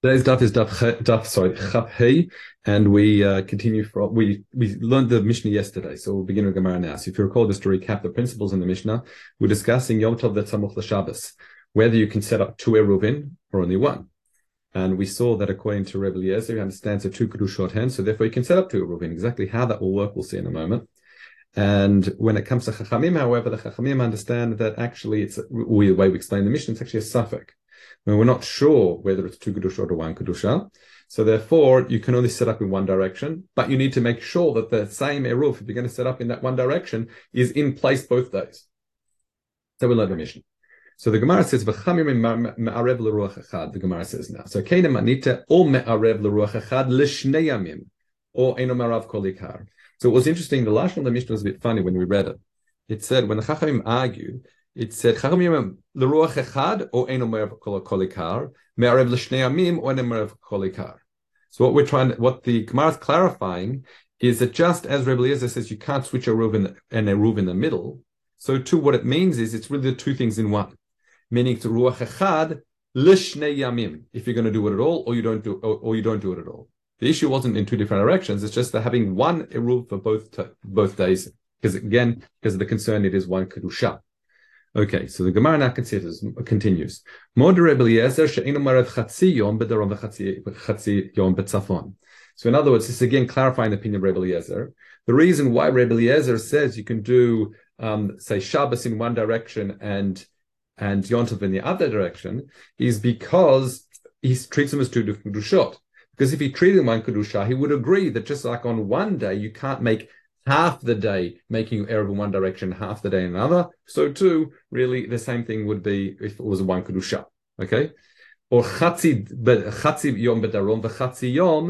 Today's daf is daf, daf sorry chaf hey, and we uh, continue from we we learned the Mishnah yesterday, so we'll begin with Gemara now. So if you recall, just to recap the principles in the Mishnah, we're discussing Yom Tov Tzamuch Shabbos, whether you can set up two eruvin or only one. And we saw that according to Rebbe Eliezer, he understands a two kedushot hand, so therefore you can set up two eruvin. Exactly how that will work, we'll see in a moment. And when it comes to Chachamim, however, the Chachamim understand that actually it's the way we explain the Mishnah, it's actually a suffix when we're not sure whether it's two kedusha or one kedusha. So therefore, you can only set up in one direction, but you need to make sure that the same eruv, if you're going to set up in that one direction, is in place both days. So we learn the Mishnah. So the Gemara says, "V'chamim me'arev l'ruach echad." The Gemara says now. So keinem manita or me'arev l'ruach echad l'shnei or eno marav kolikar. So it was interesting. The last one the Mishnah was a bit funny when we read it. It said when the Chachamim argued, it said Chachamim l'ruach echad or eno me'arev kolikar, me'arev l'shnei amim or eno me'arev kolikar. So what we're trying, what the Gemara is clarifying is that just as Rebbe Eliezer says you can't switch a the, and a ruv in the middle, so too what it means is it's really the two things in one, meaning to ruach echad l'shnei yamim if you're going to do it at all or you don't do or, or, you don't do it at all. The issue wasn't in two different directions; it's just that having one eruv for both both days, because again, because of the concern, it is one kedusha. Okay, so the Gemara now considers, continues. So in other words, this is again clarifying the opinion of Rebbe Eliezer. The reason why Rebbe Eliezer says you can do, um, say, Shabbos in one direction and and Yontov in the other direction is because he treats them as two different kedushot. Because if he treated them one kedusha, he would agree that just like on one day you can't make half the day making Erev in one direction, half the day in another. So too, really, the same thing would be if it was one kedusha. Okay, or chatzi but chatzi yom bedarom v'chatzi yom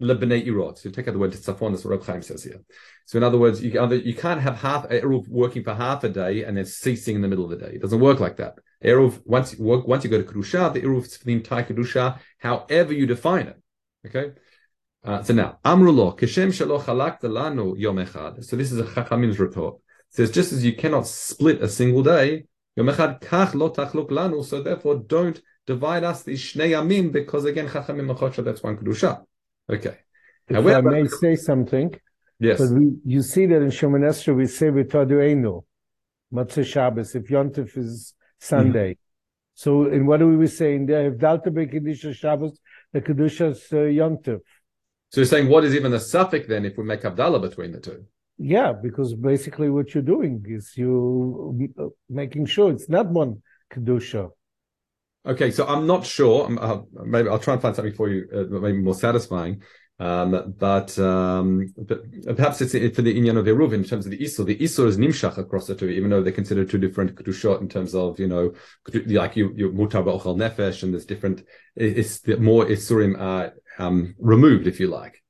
lebnei irot. So take out the word tzafon. That's what Reb Chaim says here. So in other words, you, either, you can't have half eruv working for half a day and then ceasing in the middle of the day. It doesn't work like that. Eruv once you work once you go to kedusha, the eruv is for the entire kedusha, however you define it. Okay. Uh, so now, Amrulo, Kishem Lanu Yom Echad. So this is a Chachamim's report. It says, just as you cannot split a single day, Yom Echad Kach Lo Tachluk Lanu, so therefore don't divide us the Shnei Yamim, because again, Chachamim Machosha, that's one Kedusha. Okay. If However, I may say something. Yes. But we, you see that in Shemon Esrei we say Einu, Matzah Shabbos, if Yontif is Sunday. Mm-hmm. So in what are we saying there? If Dalta Kedusha Shabbos, the Kedusha is uh, Yontif. So you're saying what is even the suffix then if we make Abdallah between the two? Yeah, because basically what you're doing is you uh, making sure it's not one kedusha. Okay, so I'm not sure. I'm, uh, maybe I'll try and find something for you, uh, maybe more satisfying. Um, but, um, but perhaps it's for the inyan of Eruv in terms of the Isur. The Isur is nimshach across the two, even though they're considered two different kedushot in terms of, you know, like you, you mutar ba'ochal nefesh, and there's different, it's the more Isurim are um, removed, if you like,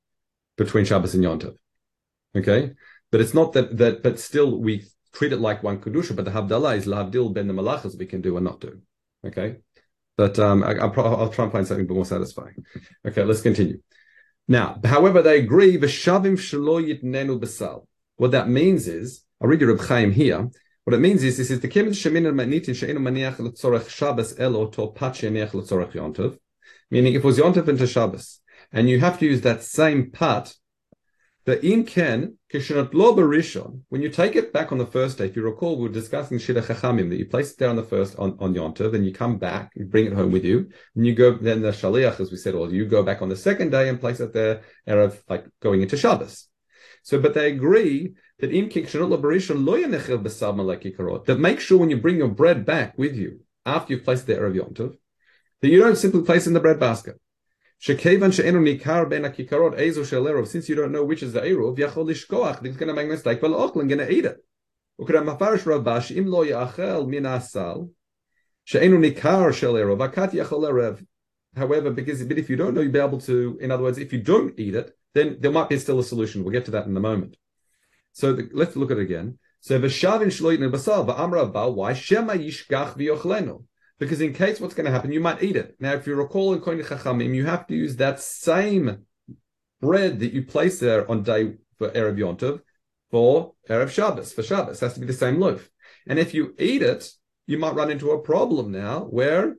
between Shabbos and Yom Tov. Okay, but it's not that that, but still we treat it like one kedusha. But the Havdalah is lahavdil ben the malachas we can do or not do. Okay, but um, I, will I'll try and find something more satisfying. Okay, let's continue. Now, however, they agree besal. What that means is, I'll read you Reb Chaim here. What it means is, this is the kemin shemin maniach letzorech Shabbos pat letzorech Meaning, if it was Yom into Shabbos, and you have to use that same part, the im ken kishnot lo berishon. When you take it back on the first day, if you recall, we were discussing shida chachamim that you place it there on the first on on yontav, then you come back, you bring it home with you, and you go. Then the shaliach, as we said, or you go back on the second day and place it there, erev like going into Shabbos. So, but they agree that im kishnot lo berishon lo yanechiv b'sam karot. That make sure when you bring your bread back with you after you've placed the erev yontav, that you don't simply place in the bread basket. Since you don't know which is the erov, yachol going to make mistake. But ochlan going to eat it. However, because but if you don't know, you'll be able to. In other words, if you don't eat it, then there might be still a solution. We'll get to that in a moment. So the, let's look at it again. So v'shavin shloit nebasal amra ba why shema yishkach v'yochlenu because in case what's going to happen, you might eat it. Now, if you recall in Kohen Chachamim, you have to use that same bread that you place there on day for Erev Yontov for Erev Shabbos, for Shabbos. It has to be the same loaf. And if you eat it, you might run into a problem now where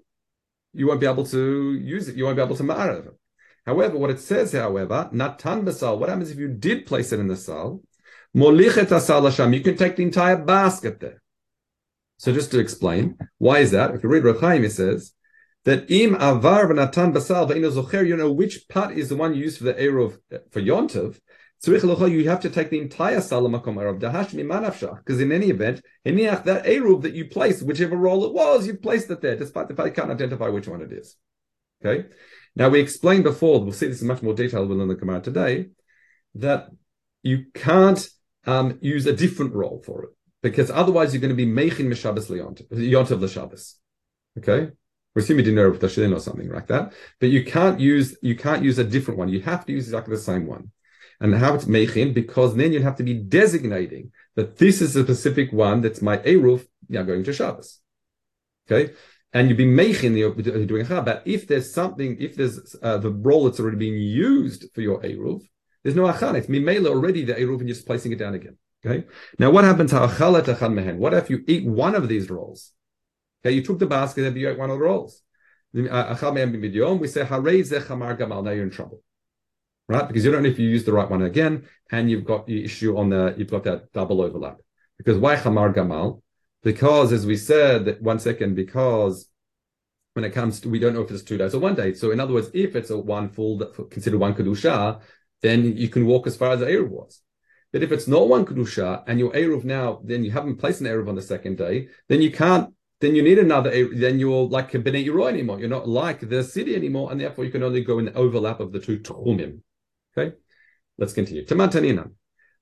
you won't be able to use it. You won't be able to ma'arav it. However, what it says, however, natan basal. What happens if you did place it in the sal? Molichet asal. You can take the entire basket there. So just to explain, why is that? If you read Reb Chaim, it says that im avar v'natan basal v'ino zocher. You know which part is the one you use for the eruv for yontov. So you have to take the entire salamakom eruv manafshach. Because in any event, that eruv that you placed, whichever role it was, you placed it there, despite the fact you can't identify which one it is. Okay. Now we explained before. We'll see this in much more detail. Learn the Gemara today that you can't um, use a different role for it because otherwise you're going to be mechin mishabas yontav l'shabbos. Okay, we assume you didn't know the or something like that, but you can't use you can't use a different one. You have to use exactly the same one. And how it's mechin because then you'd have to be designating that this is a specific one that's my eruv. Yeah, going to Shabbos. Okay, and you'd be making the doing ha. But if there's something, if there's uh, the role that's already being used for your eruv, there's no achan. It's mimela already the eruv, and you're just placing it down again. Okay. Now, what happens? What if you eat one of these rolls? Okay, you took the basket and you ate one of the rolls. Uh, we say gamal. Now you're in trouble, right? Because you don't know if you use the right one again, and you've got the issue on the you've got that double overlap. Because why chamar gamal? Because as we said, one second, because when it comes to we don't know if it's two days or one day. So in other words, if it's a one full considered one kedusha, then you can walk as far as the Eruv was. But if it's not one Kedusha and your Eruv now, then you haven't placed an Eruv on the second day, then you can't, then you need another then you're like Bnei Yeroi anymore. You're not like the city anymore, and therefore you can only go in the overlap of the two Tchumim. Okay? Let's continue. Tamantanina.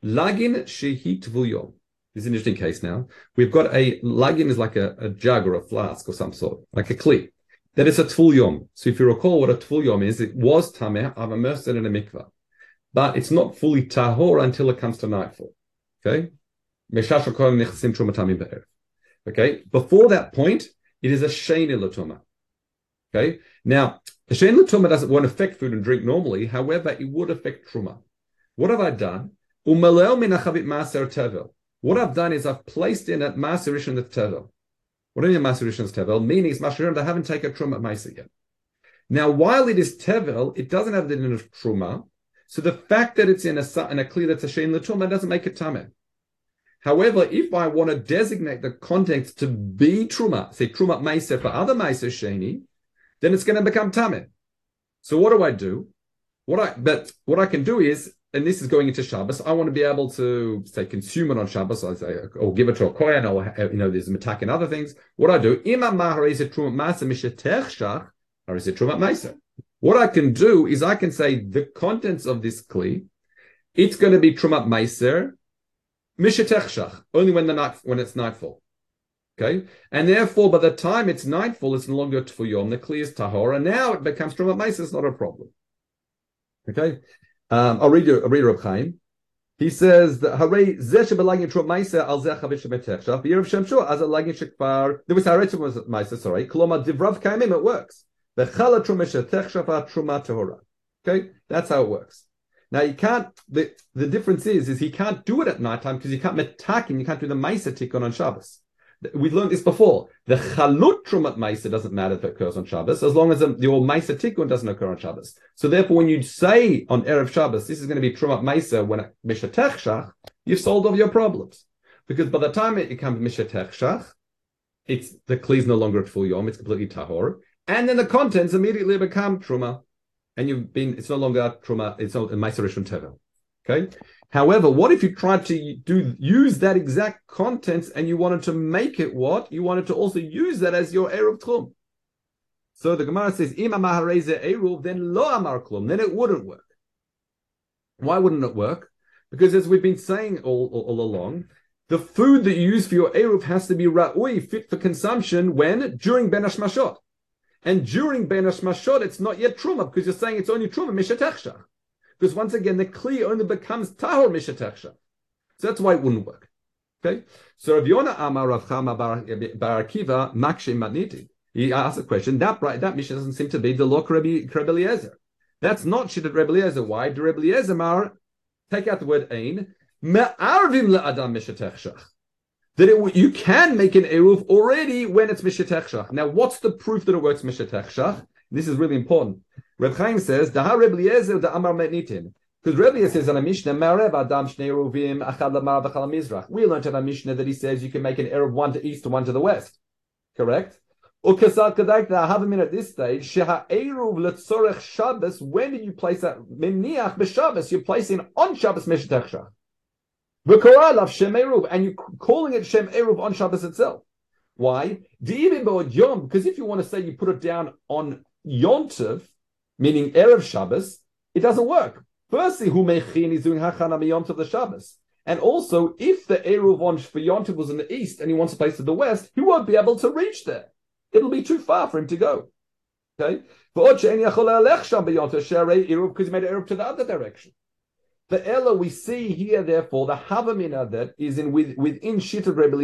Lagin Shehit Vuyom. This is an interesting case now. We've got a lagin is like a, a jug or a flask or some sort, like a kli. That is a tful yom. So if you recall what a tful yom is, it was tameh. I've immersed it in a mikvah but it's not fully tahor until it comes to nightfall. Okay? Okay, before that point, it is a sheni latuma. Okay, now a sheni latuma doesn't won't affect food and drink normally. However, it would affect truma. What have I done? What I've done is I've placed in at maserish in the tevel. What do you mean maserish in the tevel? Meaning it's maserish. I haven't taken truma at yet. Now, while it is tevel, it doesn't have the din of truma. So the fact that it's in a in a clear that's a shein l'tuma doesn't make it tameh. However, if I want to designate the context to be truma, say truma meiser for other meiser sheni, then it's going to become tameh. So what do I do? What I but what I can do is, and this is going into Shabbos, I want to be able to say consume it on Shabbos, I say, or give it to a kohen, or uh, you know, there's matak and other things. What I do, imam mahar is a truma masa mishetech or is it truma meiser? What I can do is I can say the contents of this kli, it's going to be trumat meiser, mishetechshach, only when the night when it's nightfall. Okay, and therefore by the time it's nightfall, it's no longer tfuyom. The kli is tahor, and now it becomes trumat meiser. It's not a problem. Okay, um, I'll read you. I'll read Reb Chaim. He says that Hare Zeh Shebelagin Trot Maisa Al Zeh Chavit Shebetechshav B'Yerev Shem Shor Az Alagin Shekvar There was Hare Trot Maisa Sorry Koloma Divrav Kaimim It works. Okay, that's how it works. Now you can't. The, the difference is is he can't do it at nighttime because you can't metakin. You can't do the ma'isa tikkun on Shabbos. We've learned this before. The chalut trumat ma'isa doesn't matter if it occurs on Shabbos as long as the, your ma'isa tikkun doesn't occur on Shabbos. So therefore, when you say on erev Shabbos this is going to be trumat ma'isa when mishatech you've solved all your problems because by the time it becomes mishatech it's the kli is no longer at full yom. It's completely tahor and then the contents immediately become truma, and you've been it's no longer truma, it's not a ma'aserish tevel. Okay. However, what if you tried to do use that exact contents and you wanted to make it what you wanted to also use that as your eruv tchum? So the Gemara says, "Ima mahareze eruv," then lo amar klum, then it wouldn't work. Why wouldn't it work? Because as we've been saying all, all, all along, the food that you use for your eruv has to be ra'ui, fit for consumption when during ben hashmashot. And during Ben Mashot, it's not yet Truma, because you're saying it's only Truma, Mishatechsha. Because once again, the Kli only becomes Tahor Mishatechsha. So that's why it wouldn't work. Okay? So Rav Yonah Amar Rav Chama Bar Akiva Makshim Matniti. He asked a question, that that Mishnah doesn't seem to be the law Eliezer. That's not Shittat Rebbe Eliezer. Why? The Rebbe Eliezer Mar, take out the word Ein, Me'arvim le'adam mishatechshach. That it, you can make an Eruv already when it's Mishatech Now, what's the proof that it works Mishatech This is really important. Reb Chaim says, Daha Reb Eliezer da Amar Metnitin. Because Reb says in a Mishnah, Marev Adam Shnei Eruvim Achad Lamar V'chal Mizrach. We learned in a Mishnah that he says you can make an Eruv one to east and one to the west. Correct? Ukasal Kadak I have a minute at this stage. Sheha Eruv Letzorech Shabbos. When did you place that? Meniach b'Shabbos. You're placing on Shabbos Shach and you're calling it Shem Eruv on Shabbos itself. Why? Yom, because if you want to say you put it down on Yontiv, meaning Erev Shabbos, it doesn't work. Firstly, who mechin is doing Hachana Yontiv the Shabbos. And also, if the Eruv on for Yontiv was in the east and he wants to place in the west, he won't be able to reach there. It'll be too far for him to go. Okay? Because he made an Eruv to the other direction. The Ella we see here, therefore, the Havamina that is in with, within Shit of Rebbe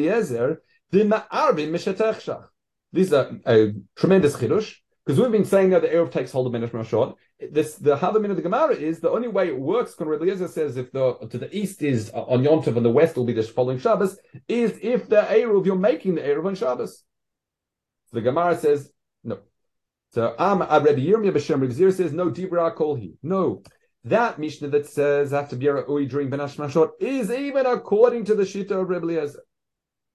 the Ma'arvin Mishatech This is a, a tremendous chidush because we've been saying that the Erev takes hold of Minish Mashot. This the Havamina of the Gemara is the only way it works. When Rebbe says if the to the east is on Yontov and the west will be the following Shabbos, is if the Erev you're making the Erev on Shabbos. The Gemara says no. So Am Rebbe Yirmiyah B'Shem Rebbe says no. Dibra Kol He no. That Mishnah that says after Biara Ui during Benash Mashot is even according to the Shita of Rebbe.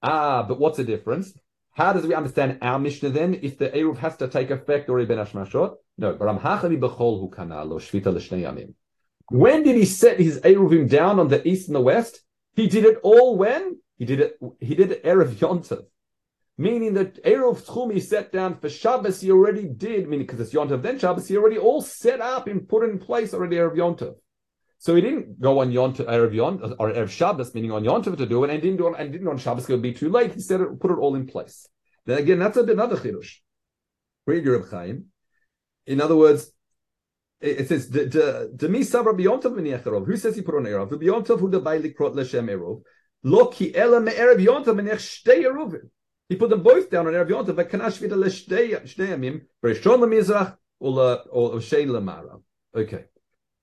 Ah, but what's the difference? How does we understand our Mishnah then if the Eruv has to take effect or Benash Mashot? No, When did he set his Eruvim down on the east and the west? He did it all when? He did it, he did it Erev Yontav meaning that Erev Tchum he set down for Shabbos, he already did, meaning because it's Yontav, then Shabbos, he already all set up and put in place already Erev Yontav. So he didn't go on Yontav, Erev Yontav, or Erev Shabbos, meaning on Yontav to do it, and didn't do it, and didn't on Shabbos, it would be too late. He said it, put it all in place. Then again, that's another chirush. Read Reb Chaim. In other words, it says the sabra biyontav v'niacharov. Who says he put on erov? The biyontav who the bailik l'shem erov. Lo ki ela me'erev yontav v'nech shtei eruvim. He put them both down on Erev Yontav, but Kanash Vida Leshnei Bereshon Lemizrach or Shein Lemara. Okay.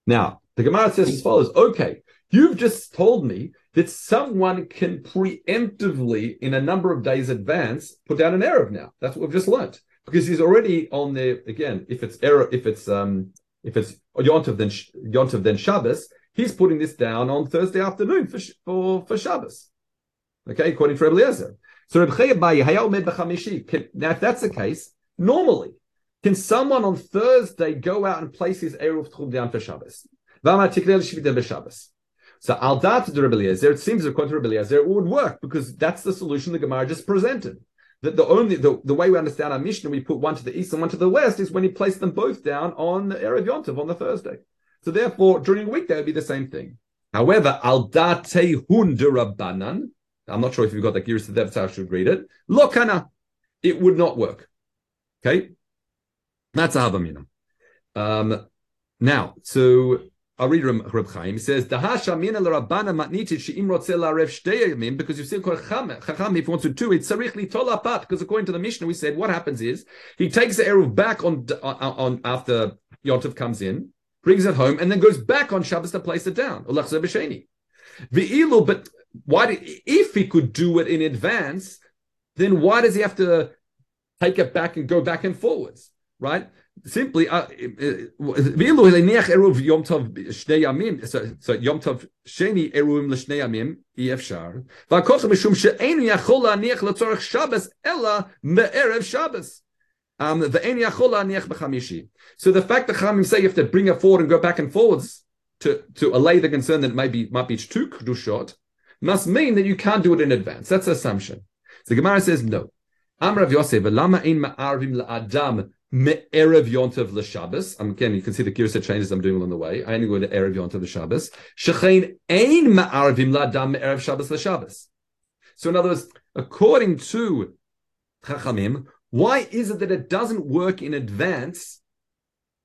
Now, the Gemara says as follows, okay, you've just told me that someone can preemptively, in a number of days advance, put down an Erev now. That's what we've just learned. Because he's already on the, again, if it's error, if it's, um, if it's Yontav then, Yontav then Shabbos, he's putting this down on Thursday afternoon for, for, for Shabbos. Okay, according to Rebbe Eliezer. So Reb Chaya Now, if that's the case, normally, can someone on Thursday go out and place his Eruv Tchum down for Shabbos? So al dat to Rebbe it seems according to Rebbe Eliezer, it would work because that's the solution the Gemara just presented. That the only the, the way we understand our Mishnah, we put one to the east and one to the west, is when he placed them both down on the Erev Yontav on the Thursday. So therefore, during a week, that would be the same thing. However, al date hun derabanan, I'm not sure if you've got that Giris how I should read it. Lokana, it would not work. Okay, that's Ahavamina. Um, now, so I'll read Reb Chaim. He says, "Dahasha mina l'Rabbana matnitit she'im rotzeh la'arev shtei because you've seen Chacham, if he wants to do it, tzarich li tolapat, because according to the Mishnah, we said what happens is he takes the eruv back on, on, on after Yontav comes in, brings it home, and then goes back on Shabbos to place it down. Ve'ilu, but what if he could do it in advance, then why does he have to take it back and go back and forwards, right? Simply, uh, uh, uh so, so Yom Tov Sheni Eruim L'Shnei Yamim Efshar. V'akoch Mishum She'en Yachol Laniach L'Tzorach Shabbos Ella Me'erev Shabbos. Um, so the fact that Chamim say you have to bring it forward and go back and forwards to, to allay the concern that it might be, might be two Kedushot, must mean that you can't do it in advance. That's the assumption. So the Gemara says no. Am Amrav Yosef, lama ein ma'arvim la'adam me'erev yontav l'shabbos. Again, you can see the Girsa changes I'm doing along the way. I only go to erev yontav l'shabbos. Shechein ein ma'arvim la'adam me'erev shabbos l'shabbos. So in other words, according to Chachamim, why is it that it doesn't work in advance?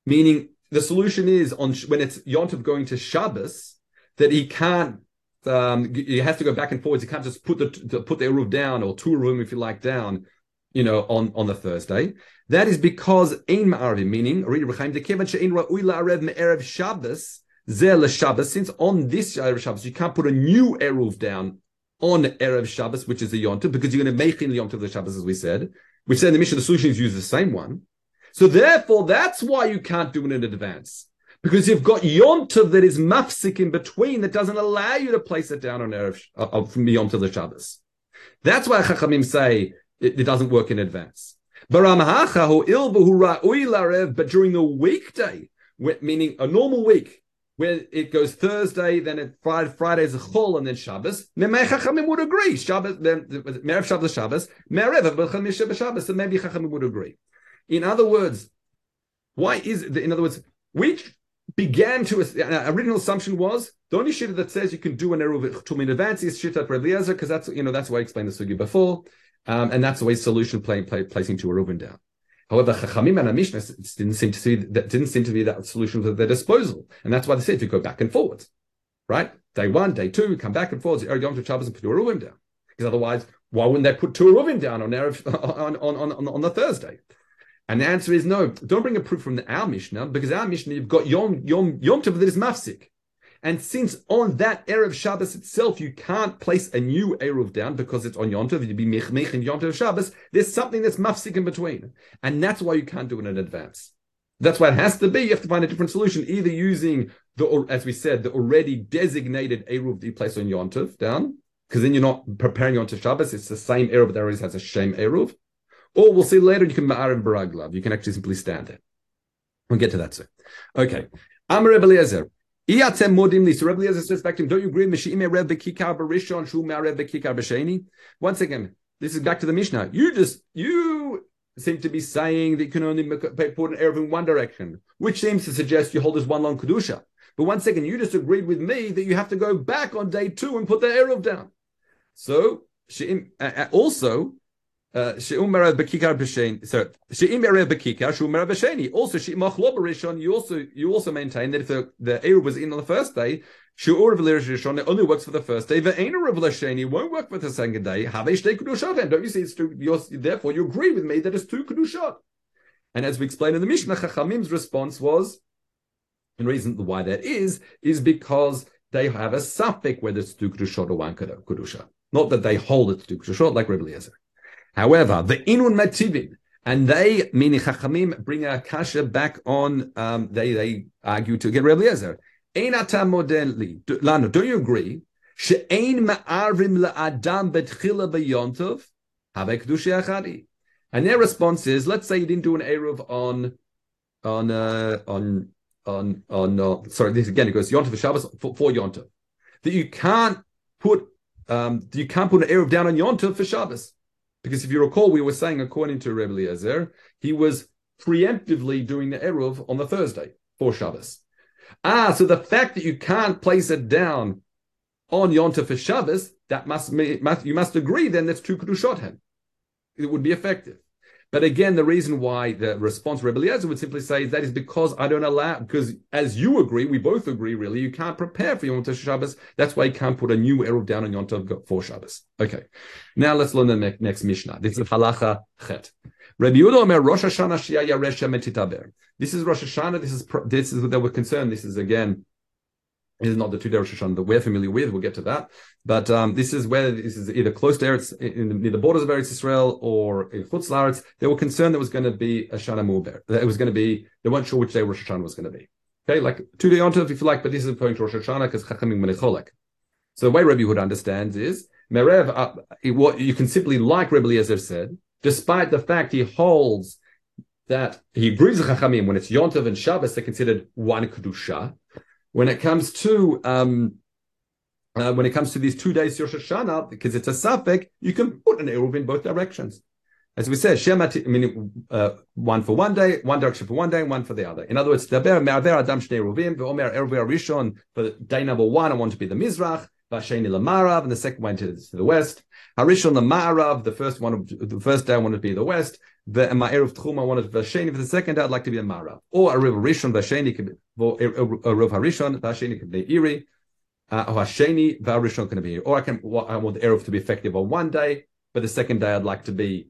Meaning the solution is on when it's yontav going to Shabbos that he can't um, he has to go back and forwards. You can't just put the put the eruv down or two room if you like down, you know, on on the Thursday. That is because ein ma'arvim, meaning read Reb Chaim dekevan she'ein ra'ui la'arev me'erev Shabbos zel Shabbos. Since on this erev Shabbos you can't put a new eruv down on Erev Shabbos, which is the Yontif, because you're going to make in the Yontif of the Shabbos, as we said. We said in the Mishnah, the solutions use the same one. So therefore, that's why you can't do it in advance. Because you've got Yontiv that is mafsik in between that doesn't allow you to place it down on Erev, uh, from the Yontiv of the Shabbos. That's why Chachamim say it, it doesn't work in advance. But during the weekday, meaning a normal week, where it goes Thursday, then it Friday, is a chol, and then Shabbos. Memei Chachamim would agree. Shabbos, then Merev Shabbos Shabbos, Shabbos. So maybe Chachamim would agree. In other words, why is in other words, we began to uh, original assumption was the only shit that says you can do an eruv tum in advance is shit at Eliezer because that's you know that's why I explained the sugi before, um, and that's the way solution play, play, placing two eruvin down. However, Chachamim and Mishnah didn't seem to see that didn't seem to be that solution at their disposal, and that's why they said if you go back and forwards, right? Day one, day two, come back and forwards. Yom to Shabbos and put your down, because otherwise, why wouldn't they put two Ruvim down on, on, on, on, on the Thursday? And the answer is no. Don't bring a proof from the, our Mishnah because our Mishnah you've got Yom Yom Yom Tov that is mafsik. And since on that Erev Shabbos itself, you can't place a new Eruv down because it's on Yontav, you'd be Mech Mech and Yontav Shabbos, there's something that's mafsik in between. And that's why you can't do it in advance. That's why it has to be. You have to find a different solution, either using the, as we said, the already designated Eruv that you place on Yontav down, because then you're not preparing Yontav Shabbos, it's the same Eruv that already has a Shem Eruv. Or we'll see later, you can Ma'arim Baraglav. You can actually simply stand it. We'll get to that soon. Okay. Amar Eliezer. Iatem modimli. So Rebbe Eliezer says back to him, don't you agree? Mishime Reb Bekikar Barishon Shu Reb Bekikar B'Sheni. Once again, this is back to the Mishnah. You just you seem to be saying that you can only put an Erev in one direction, which seems to suggest you hold this one long kedusha. But once again, you just agreed with me that you have to go back on day two and put the Erev down. So also Uh, also, She'imach Lo B'Rishon. You also you also maintain that if the the Eruv was in on the first day, She'ur of only works for the first day. The L'Sheni won't work for the second day. Don't you see? It's two. You're, therefore, you agree with me that it's two Kedushot. And as we explained in the Mishnah, Chachamim's response was, and the reason why that is, is because they have a suffix whether it's two Kedushot or one Kedusha. Not that they hold it to two Kedushot like Rebbe Eliezer. However, the inun mativin, and they, meaning Chachamim, bring a kasha back on, um, they, they argue to get Rebbe Eliezer. Lano, don't you agree? She'ein ma'arvim la'adam betchila beyontov, have kedusha achadi. And their response is, let's say you didn't do an Eruv on, on, uh, on, on, on, uh, sorry, this again, it goes Yontov Shabbos for, for Yontov. That you can't put, um, you can't put an Eruv down on Yontov for Shabbos. Because if you recall, we were saying, according to Rebbe Eliezer, he was preemptively doing the Eruv on the Thursday for Shabbos. Ah, so the fact that you can't place it down on Yontif for Shabbos, that must, you must agree then that's two Kedushot. It would be effective. But again, the reason why the response Rebbe Eliezer would simply say is that is because I don't allow, because as you agree, we both agree really, you can't prepare for Yom Tov Shabbos. That's why you can't put a new Eruv down on Yom Tov for Shabbos. Okay. Now let's learn the next, next Mishnah. This is Halacha Chet. Rabbi Yehuda Omer Rosh Hashanah Shia Yaresha Metitaber. This is Rosh Hashanah. This is, this is that we're concerned. This is again is not the two Rosh Hashanah that we're familiar with. We'll get to that. But um, this is where this is either close to Eretz, in near the borders of Eretz Israel or in Chutz Laretz. They were concerned there was going to be a Shana Muber. It was going to be, they weren't sure which day Rosh Hashanah was going to be. Okay, like two day Yontif if you like, but this is referring to Rosh Hashanah because Chachamim Menecholek. So the way Rabbi Yehuda understands is, Merev, uh, what you can simply, like Rabbi Eliezer said, despite the fact he holds that he agrees with Chachamim when it's Yontif and Shabbos, they're considered one Kedusha. When it comes to um, uh, when it comes to these two days Rosh Hashanah, because it's a suffix, you can put an eruv in both directions. As we said, Shemati, meaning uh, one for one day, one direction for one day, one for the other. In other words, Daber Me'aver Adam Shnei Ruvim, Ve'omer Eruv Rishon, for day number one, I want to be the Mizrach, Vasheni Lamarav, and the second one to, to the west. Harishon Lamarav, the first one, the first day I wanted to be the west. The Ma'eruv Tchum, I wanted Vasheni. For the second day, I'd like to be the Marav. Or a river Rishon, Vasheni, a river Harishon, Vasheni could be Iri. Uh, or Hasheni, Varishon can be. Or I can, I want the Eruv to be effective on one day, but the second day I'd like to be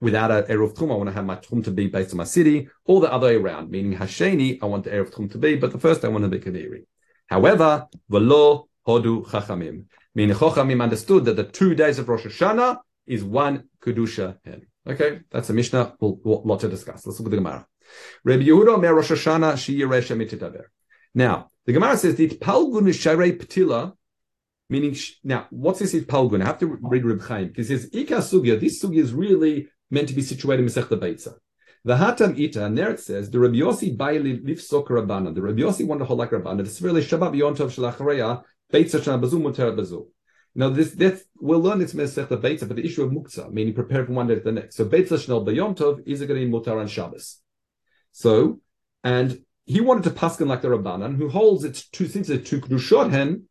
without an Eruv Tchum. I want to have my Tchum to be based on my city, or the other way around, meaning Hasheni, I want the Eruv Tchum to be, but the first I want to be Kadiri. However, Velo Hodu Chachamim. Meaning Chochamim understood that the two days of Rosh Hashanah is one Kedusha hen. Okay, that's a Mishnah. We'll, we'll, lot to discuss. Let's look at the Gemara. Rabbi Yehuda Mer Rosh Hashanah Shiyiresha Mititaver. Now, the Gemara says that Palgun is Sharei Ptila, meaning, now, what's this Palgun? I have to read Reb Chaim, because says Ika Sugya, this Sugya is really meant to be situated in Masech Beitza. The Hatam Ita, and there it says, the Rabbi Yossi Baili Lifsok Rabbana. The Rabbi Yossi wanted to hold like Rabbana. It's really Shabbat Yontov Shalachareya, Beitza Shana Bazu Muter Bazu. Now, this that's we'll learn this Masech Beitza, but the issue of Muktzah, meaning prepare from one day to the next. So Beitza Shnal Bayontov is it going to be Mutar on Shabbos? So, and he wanted to paskin like the Rabbanan, who holds it's two since it's two kedushot hen.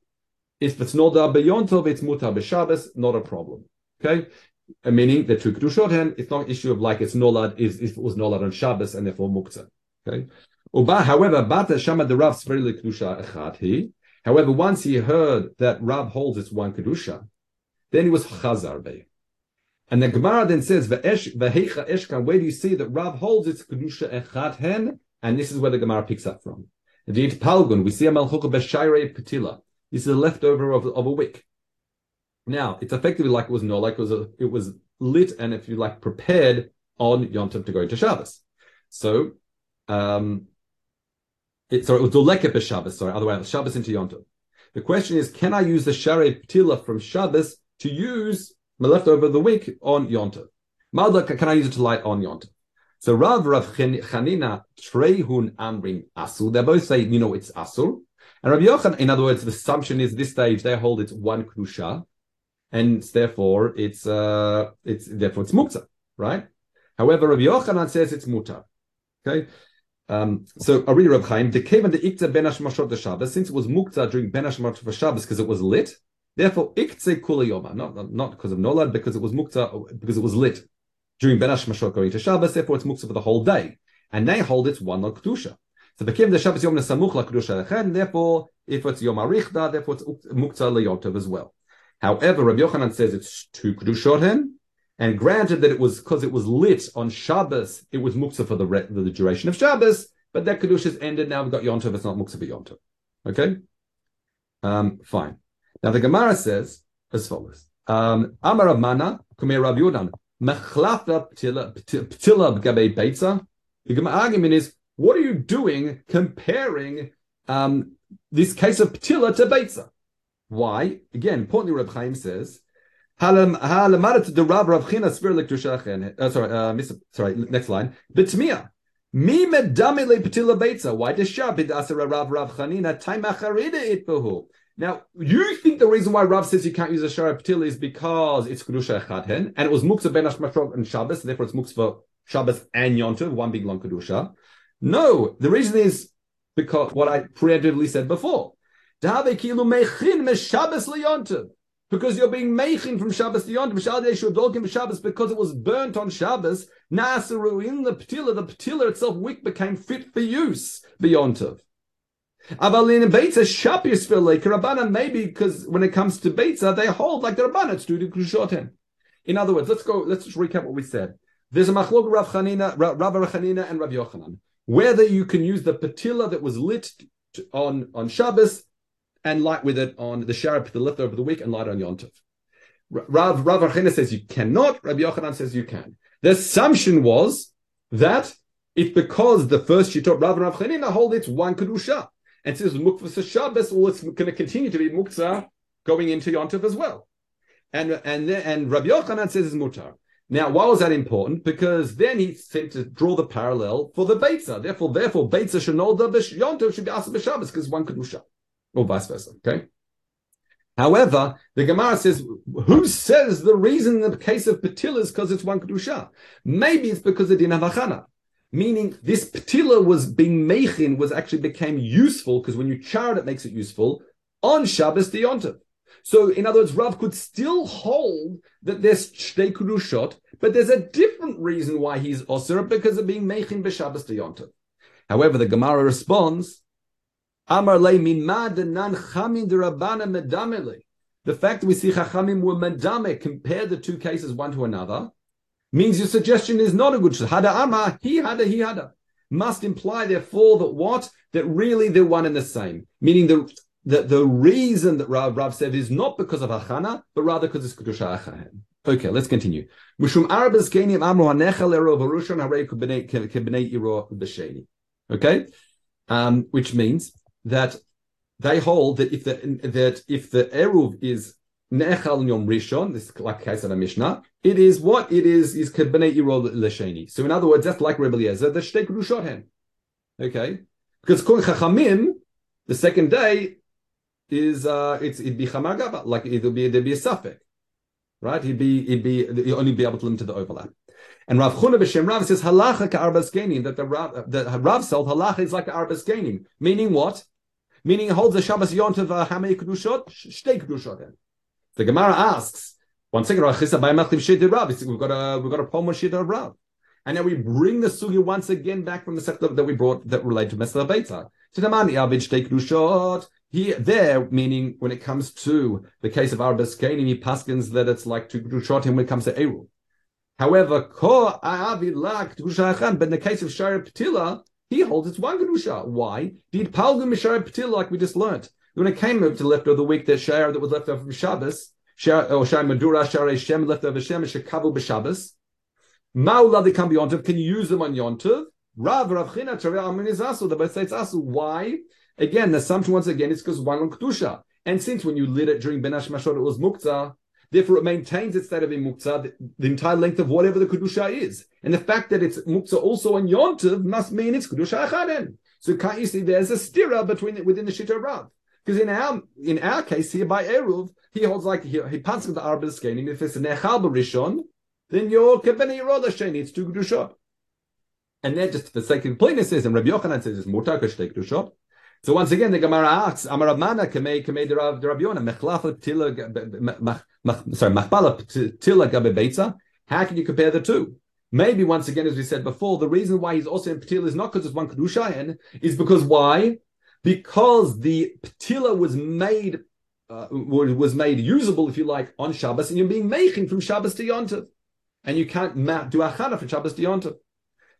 If it's not da beyontov, it's mutar b'Shabbos, not a problem. Okay, uh, meaning the two kedushot hen, it's not an issue of like it's nolad is if it was nolad on Shabbos and therefore muktzah. Okay, Uba, however, bata shama the Rav sverili kedusha echad he. However, once he heard that Rav holds it's one kedusha, then he was chazar be. And the Gemara then says, "V'heicha eshkan." Where do you see that Rav holds its kedusha echad hen? And this is where the Gemara picks up from. The Palgun, we see a Malchuka Beshaire Petila. This is a leftover of, of a wick. Now, it's effectively like it was no, like it was a, it was lit and if you like prepared on Yom Tov to go into Shabbos. So, um, it, sorry, it was Doleket Shabbos, sorry, otherwise Shabbos into Yom Tov. The question is, can I use the Share Petila from Shabbos to use my leftover of the week on Yom Tov? Can I use it to light on Yom Tov? So Rav Rav Chanina Trehun Amrin Asur. They both say, you know, it's Asur. And Rabbi Yochanan, in other words, the assumption is this stage they hold it's one krusha, and therefore it's uh it's therefore it's mukta, right? However, Rabbi Yochanan says it's mutar. Okay. Um, so read Rabbi Chaim, the cave and the ikta ben hashmashot the Shabbos, since it was mukta during ben hashmashot for Shabbos because it was lit, therefore ikta kula yoma, not, not because of nolad, because it was mukta, because it was lit during Ben Hashmashot going to Shabbos, therefore it's muksa for the whole day. And they hold it's one on Kedusha. So the Bekim the Shabbos Yom Nesamuch la Kedusha Lechen, therefore, if it's Yom Arichda, therefore it's muksa leyotav as well. However, Rabbi Yochanan says it's two Kedushot and granted that it was because it was lit on Shabbos, it was muksa for the, re- the duration of Shabbos, but that Kedusha has ended, now we've got Yontov, it's not muksa for Yontov. Okay? Um, fine. Now the Gemara says as follows. Um, Amar Rav Mana, Kumei Rav Yodan, Mechlafta ptila b'gabei beitza. The argument is, what are you doing comparing um, this case of ptila to beitza? Why? Again, importantly, Reb Chaim says, the Rav Rav China spir uh, Sorry, uh, sorry. Next line. B'tmia. Mi medame le ptila beitza. Why does Shabbat asera Rav Rav Chanina time acharida itbahu? Now, you think the reason why Rav says you can't use a Shara Patil is because it's Kedusha Echadhen, and it was Muksa Ben Hashmashov and Shabbos, and therefore it's Muksa for Shabbos and Yontiv, one big long Kedusha. No, the reason is because what I preemptively said before. Because you're being mechin from Shabbos to Yontiv, Shabbos because it was burnt on Shabbos. Nasaru in the Petila, the Petila itself, wick became fit for use beyond Yontiv. Avalin Beitza Shapius Filek Rabbana maybe because when it comes to Beitza they hold like the Rabbana do to Kushoten. In other words, let's go. Let's just recap what we said. There's a machlok Rav Chanina, Rav Chanina, and Rav Yochanan. Whether you can use the patilla that was lit on on Shabbos and light with it on the sharab, the lifter of the week, and light on Yontif. Rav Rav Chanina says you cannot. Rav Yochanan says you can. The assumption was that it's because the first Shittot Rav and Rav Chanina hold it's one kedusha and since Mukvasa Shabbos, well, it's going to continue to be Muktzah going into Yontif as well. And and and Rabbi Yochanan says it's mutar. Now, why was that important? Because then he seemed to draw the parallel for the Beitza. Therefore, therefore, Beitza Shanolda Yontif should be Asa B'Shabbos because one Kedusha. Or vice versa. Okay? However, the Gemara says, who says the reason in the case of Patil is because it's one Kedusha? Maybe it's because it didn't have meaning this patila was being mechin was actually became useful because when you char it, it makes it useful on Shabbos the. So, in other words, Rav could still hold that there's shtei kudushot, but there's a different reason why he's osir because of being mechin b'Shabbos the. However, the Gemara responds, The fact that we see chachamim were medame compare the two cases one to another means your suggestion is not a good. Hada ama, he hada, he hada. Must imply, therefore, that what? That really they're one and the same. Meaning the that the reason that Rav, Rav said is not because of Hachana, but rather because it's Kedusha Achahen. Okay, let's continue. Okay, um, which means that they hold that if the that if the eruv is nechal yom rishon, this is like case of the Mishnah, it is what it is is kebnei iro l'sheni. So in other words, that's like Rebbe Eliezer, the shtei kedushot. Okay, because kol chachamim, the second day is uh it's it'd be chamagava, like it'll be there'd be a suffix, right? He'd be he'd be he'd only be able to limit to the overlap. And Rav Chuna b'Shem Rav says halacha ka'arbas that the Rav the Rav said halacha is like the arbas meaning what? Meaning it holds the Shabbos Yontav uh, how many kedushot? Shtei kedushot. The Gemara asks one second. We've got a we've got a poem Shita of Rav. And now we bring the sugi once again back from the sector that we brought that relate to Mesla Beita. Here, there, meaning when it comes to the case of Kainim, he paskins that it's like to Grushot him when it comes to Eru. However, but in the case of Shara Petila, he holds it's one Kedusha. Why? Did Palgum Mishara Petila, like we just learnt. When it came up to the left of the week, that Shara that was left over from Shabbos, or Shara Madura, Shara Shem, left over Shem, Shekavu B'Shabbos, Maula they can be Yontav. Can you use them on Yontav? Rav Rav China Tzarei Amin is Asu. The best it's Asu. Why? Again, the assumption once again is because one on Kedusha. And since when you lit it during Ben Mashot, it was Muktzah, therefore it maintains its state of Muktzah the, the, entire length of whatever the Kedusha is. And the fact that it's Muktzah also on Yontav must mean it's Kedusha Achaden. So can't you see there's a stira between it within the Shita Rav? Because in our in our case here by Eruv, he holds like he, he with the Arba and if it's an Echal Rishon, then your Kebeni Yeroda Sheni, it's two Kedushot. And then just for the sake of completeness says, and Rabbi Yochanan says it's Mutar Kashtei Kedushot. So once again, the Gemara asks, Amar Ramana Kamei Kamei the Rav Yonah Mechlaf Tila sorry Machbala Tila Gabe Beitza. How can you compare the two? Maybe once again, as we said before, the reason why he's also in Petila is not because it's one Kedushayan, is because why? Because the Petila was made uh, was made usable, if you like, on Shabbos, and you're being making from Shabbos to Yontav and you can't do achana for Shabbos Diyonta.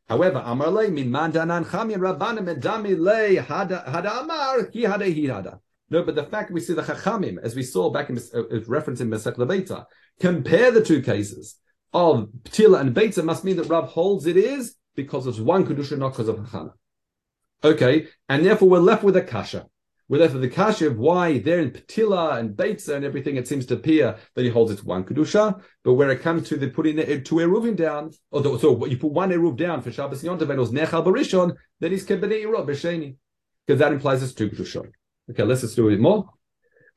However, Amar le min man danan chamir rabbanim edami le hada amar he hada hada. No, but the fact we see the chachamim, as we saw back in uh, reference in Masech Lebeita, compare the two cases of Ptila and Beita must mean that Rav holds it is because it's one kedusha, not because of hachana. Okay, and therefore we're left with a kasha. We're left with the of why there in Petila and Beitza and everything, it seems to appear that he holds it to one Kedusha. But when it comes to the putting the, two Eruvim down, or so you put one Eruv down for Shabbos Yontav and it was Nechal Barishon, then he's Kebedei Eruv B'Sheni. Because that implies it's two Kedusha. Okay, let's just do it more.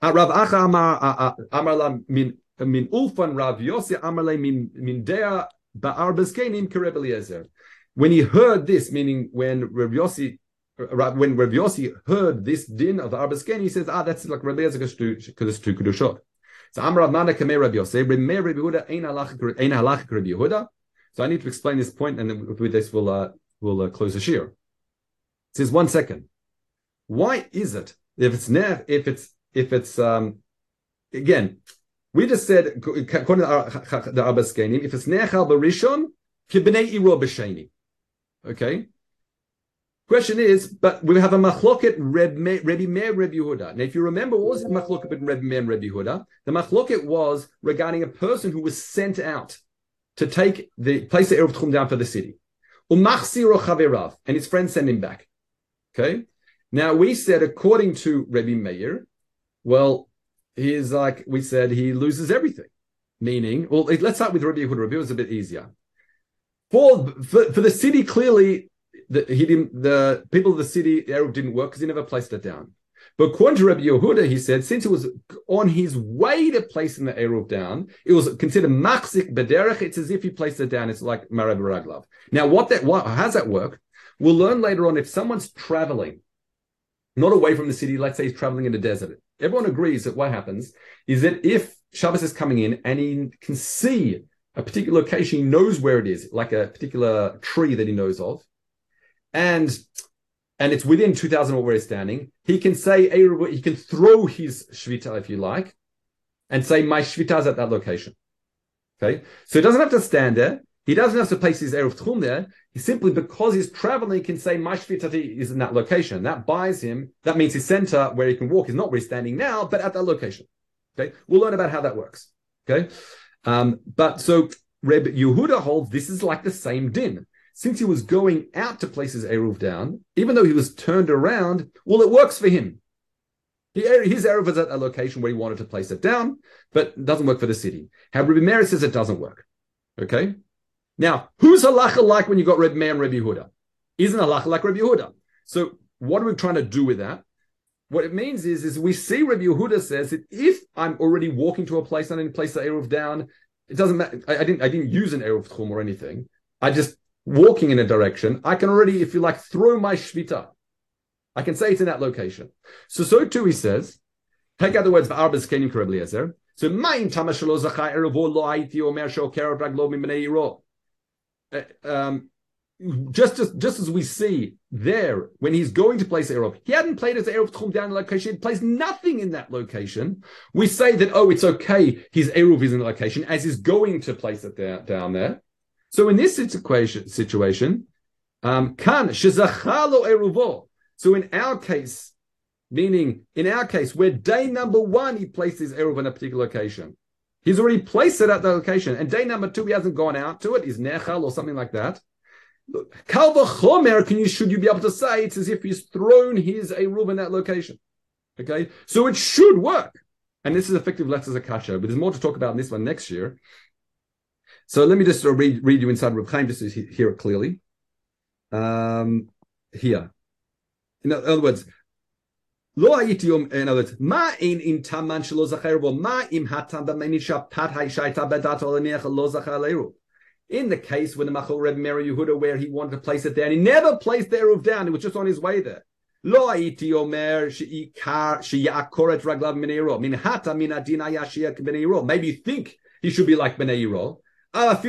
Uh, Rav Acha Amar Amar min min Ulfan Rav Yossi Amar min min Dea Ba'ar Bezkenim Kereb Eliezer. When he heard this, meaning when Rav Yossi when Rav Yossi heard this din of the Arbasken, he says, ah, that's like Rabbi Eliezer two Kedushot. So Amar Rav Nana Kamei Rabbi Yossi, Remei Rabbi Yehuda, Ein Halachic Rabbi Yehuda. So I need to explain this point, and with this we'll, uh, we'll uh, close the shir. It says, one second. Why is it, if it's nev, if it's, if it's, um, again, we just said, according to the Arbaskenim, if it's Nechal Barishon, Kibnei Iro B'Sheni. Okay? Question is, but we have a machloket Rebbe Meir Rebbe Yehuda. Now, if you remember, what was the machloket between Rebbe Meir and Rebbe Yehuda? The machloket was regarding a person who was sent out to take the place the Erev Tchum down for the city. And his friends send him back. Okay. Now we said, according to Rebbe Meir, well, he's like we said, he loses everything. Meaning, well, let's start with Rebbe Yehuda. Rebbe was a bit easier. For, for, for the city, clearly the, he didn't, the people of the city, the Eruv didn't work because he never placed it down. But according Rabbi Yehuda, he said, since it was on his way to placing the Eruv down, it was considered machzik bederech. It's as if he placed it down. It's like Marab Raglav. Now, what that, what, how does that work? We'll learn later on if someone's traveling, not away from the city, let's say he's traveling in the desert. Everyone agrees that what happens is that if Shabbos is coming in and he can see a particular location, he knows where it is, like a particular tree that he knows of, and and it's within 2000 where he's standing, he can say he can throw his shvita if you like, and say my shvita is at that location. Okay, so he doesn't have to stand there. He doesn't have to place his Eruv Tchum there. He simply, because he's traveling, can say, my Shvitati is in that location. That buys him, that means his center where he can walk is not where he's standing now, but at that location. Okay. We'll learn about how that works. Okay. Um, but so Reb Yehuda holds this is like the same din. Since he was going out to place his Eruv down, even though he was turned around, well, it works for him. He, his Eruv is at a location where he wanted to place it down, but it doesn't work for the city. How Rabbi Meir says it doesn't work. Okay? Now, who's halacha like when you got Reb Meir and Rabbi Yehuda? Isn't halacha like Rabbi Yehuda? So what are we trying to do with that? What it means is, is we see Rabbi Yehuda says that if I'm already walking to a place and I didn't place the Eruv down, it doesn't matter. I, I, didn't I didn't use an Eruv Tchum or anything. I just walking in a direction. I can already, if you like, throw my Shvita. I can say it's in that location. So so too he says, take out the words of Arbas Kenim Eliezer. So ma'im tamashalo zachai erevo lo aiti omer sho kerab raglo mi uh, um, just as just as we see there when he's going to place Eruv, he hadn't played his Eruv Tchum down in location, he plays nothing in that location. We say that, oh, it's okay, his Eruv is in the location as he's going to place it there, down there. So in this situation, um, kan shezachalo Eruvo. So in our case, meaning in our case, where day number one he placed his Eruv in a particular location, he's already placed it at the location, and day number two he hasn't gone out to it, he's nechal or something like that. Kal Vachomer, can you should you be able to say it's as if he's thrown his Eruv in that location? Okay, so it should work. And this is effective letters akasha, but there's more to talk about in this one next year. So let me just read, read you inside Reb Chaim just to hear it clearly. Um, here, in other words, lo הייתי in other words, מה אין אם תמן שלא זכר בו, מה אם הטעם במני שפת שהייתה בדעתו להניח לא זכר לעירוב. In the case with the Machal Reb Meir Yehuda, where he wanted to place it down, he never placed the Eruv down. He was just on his way there. Lo aiti omer sheyakor et raglav b'nei Min hata min adin ayashia b'nei Maybe you think he should be like b'nei Yiro. Ah,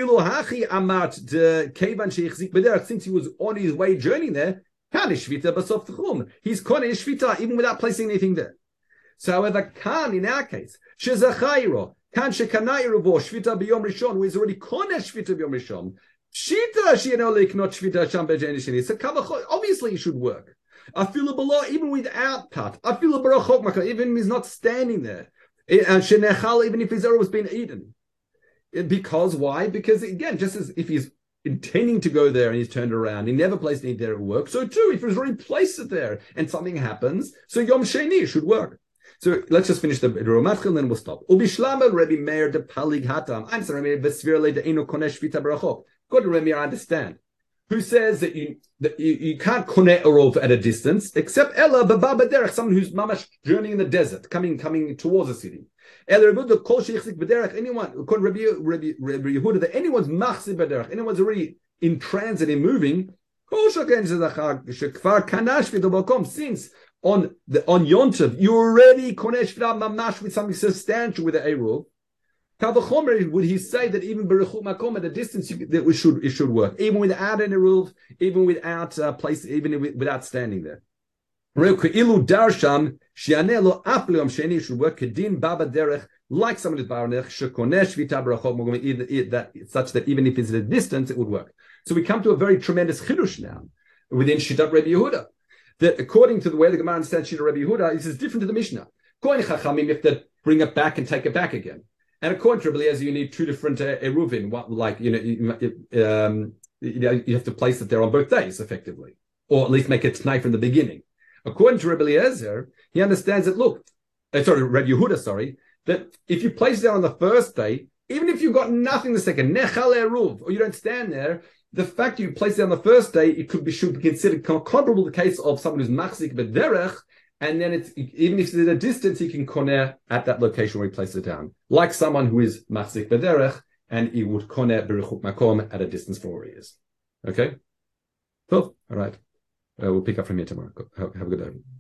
B'derech. Since he was on his way journeying there. He's kone shvita even without placing anything there. So, however, kan in our case shezachayro Kan shekanai rubo shvita biyom rishon, who is already konesh shvita biyom rishon. Shita shieno leknot shvita sham bejenishini. So obviously it should work. I feel below even without cut. I feel even if he's not standing there. Eh, and shenechal even if his arrow has been eaten. Because why? Because again, just as if he's intending to go there and he's turned around, he never placed any there at work. So too, if he's already placed it there and something happens, so Yom Sheni should work. So let's just finish the Romatchil and then we'll stop. Ubishlamel Rebbe Meir de Palig Hatam. I'm sorry, Rebbe Besvirle de Eno Konesh Vita Barachok. Good, Rebbe I understand. Who says that you that you, you can't connect a rov at a distance, except Ella Baba Derech, someone who's mamash journeying in the desert, coming coming towards a city. Ella Rebbe Kol Sheichzik Bederech, anyone, according to Rebbe, Rebbe Yehuda, that anyone's machsi Bederech, anyone's already in transit and moving, since on the on Yontiv, you already konesh mamash with something substantial with the Eruv. Kavachomer, would he say that even Berechut Makom at a distance you, that we should it should work, even without any Eruv, even without uh, place, even without standing there. Ilu darsham shianelo apliom sheni should work kedin baba derech like somebody is baranech shekonesh vita berachot that such that even if it's at a distance it would work. So we come to a very tremendous chidush now within Shitat Rebbe Yehuda that according to the way the Gemara understands Shita Rabbi Yehuda, this is different to the Mishnah. To Chachamim, have to bring it back and take it back again. And according to Rabbi you need two different uh, eruvin. What, like you know, you, um, you know, you have to place it there on both days, effectively, or at least make it tonight from the beginning. According to Rabbi Eliezer, he understands that. Look, uh, sorry, Rabbi Yehuda, sorry, that if you place it on the first day, even if you've got nothing the second, nechal eruv, or you don't stand there, the fact you place it on the first day, it could be should be considered comparable to the case of someone who's machzik bederech, and then it's even if it's at a distance, he can koner at that location where he places it down, like someone who is machzik bederech, and he would koner berichuk makom at a distance from where he is. Okay, cool. All right, uh, we'll pick up from here tomorrow. Have a good day.